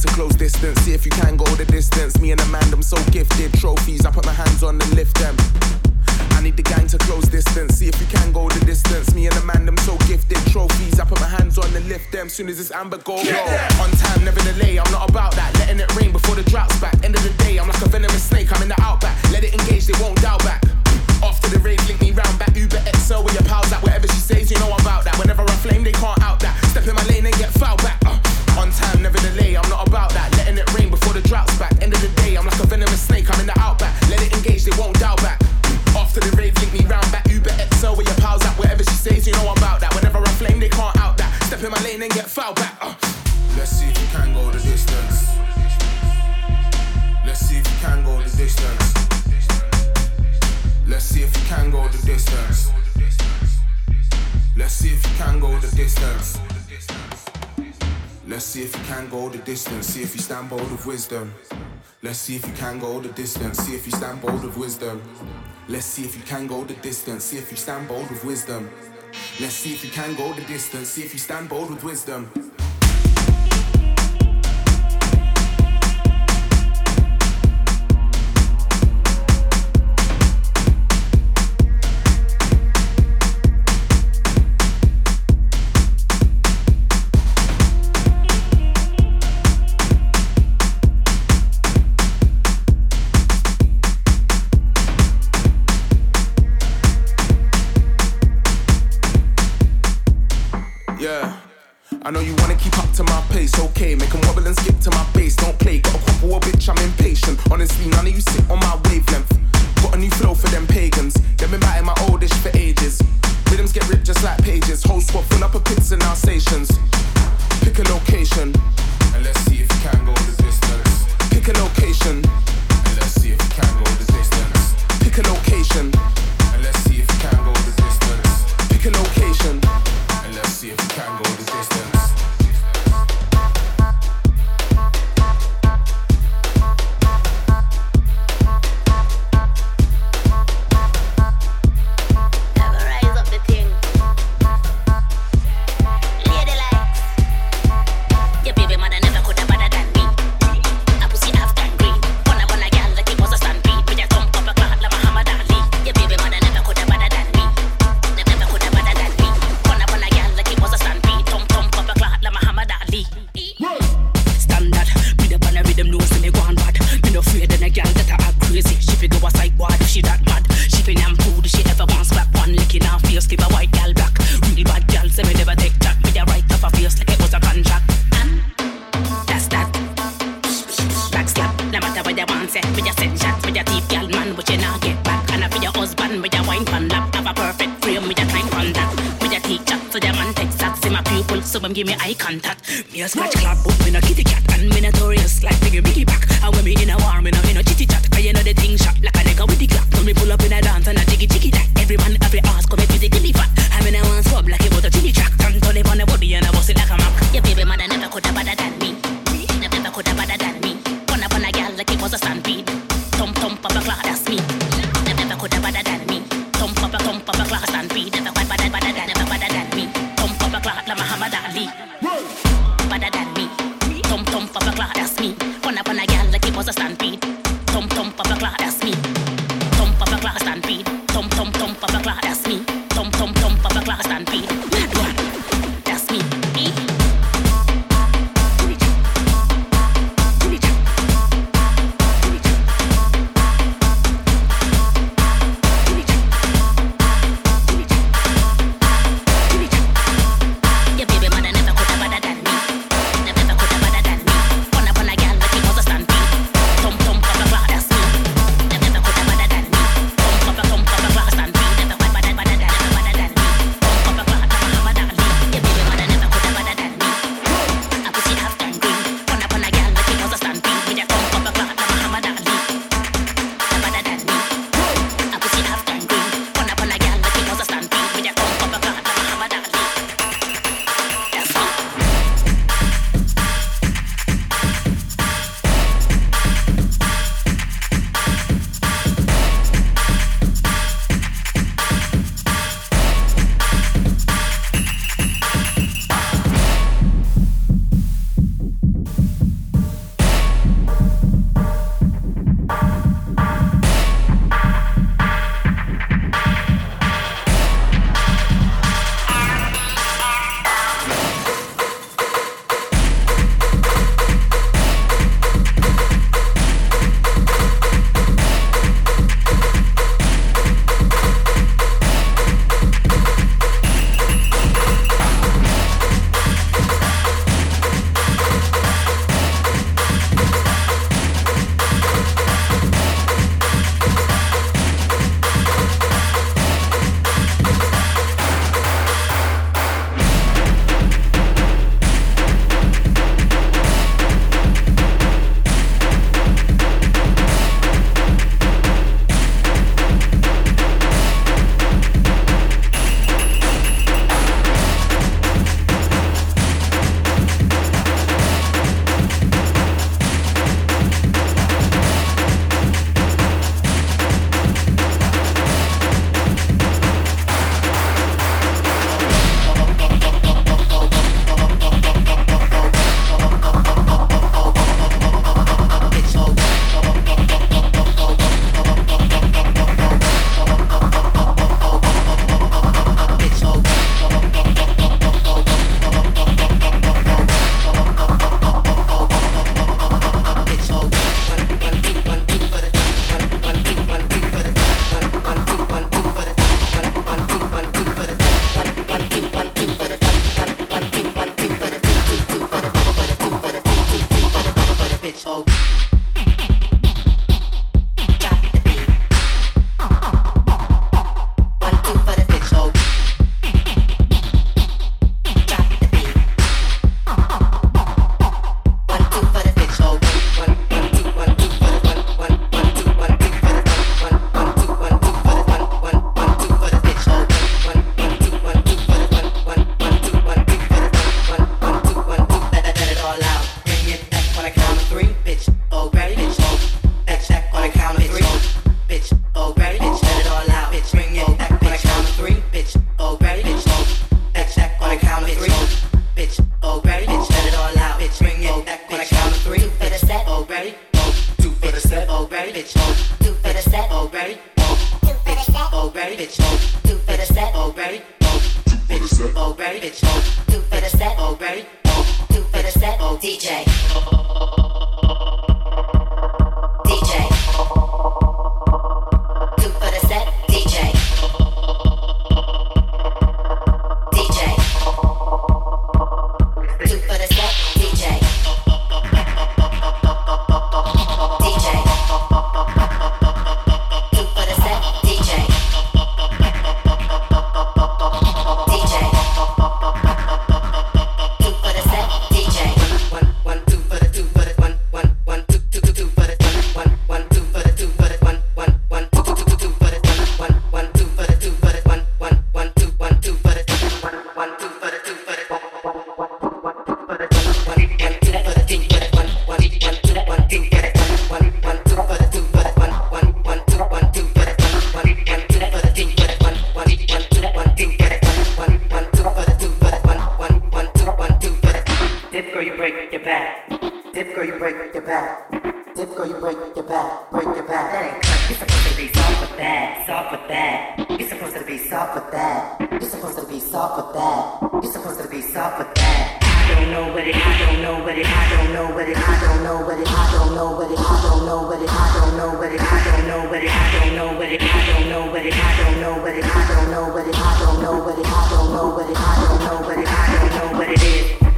to close distance. See if you can go the distance. Me and the man, I'm so gifted. Trophies, I put my hands on and lift them. I need the gang to close distance. See if you can go the distance. Me and the man, them so gifted. Trophies, I put my hands on and lift them. Soon as this amber gold. On time, never delay. I'm not about that. Letting it rain before the drought's back. End of the day, I'm like a venomous snake. I'm in the outback. Let it engage, they won't doubt back. Off to the rave, link me round back. Uber XL with your pals at whatever she says, you know about that. Whenever I flame, they can't out that. Step in my lane and get fouled back. Uh, on time, never delay. I'm not about that. Letting it rain before the drought's back. End of the day, I'm like a venomous snake. I'm in the outback. Let it engage, they won't doubt back. To the rave, link me round back. Uber XL with your pals at whatever she says, you know I'm about that. Whenever I flame, they can't out that. Step in my lane and get foul back. Uh. Let's see if you can go the distance. Let's see if you can go the distance. Let's see if you can go the distance. Let's see if you can go the distance. Let's see if you can go the distance. See if you stand bold with wisdom. Let's see if you can go the distance. See if you stand bold with wisdom. Let's see if you can go the distance. See if you stand bold with wisdom. Let's see if you can go the distance. See if you stand bold with wisdom. A give me eye contact. Me a scratch clap, but me no kitty cat. And me notorious like biggie biggie back. And when me a in a You're supposed to be soft with that. You're supposed to be soft with that. You're supposed to be soft with that. I don't know what it, I don't know what it, I don't know what it, I don't know what it, I don't know what it, I don't know what it, I don't know what it, I don't know what it, I don't know what it, I don't know what it, I don't know what it, I don't know what it, I don't know what it, I don't know what it, I don't know what it is.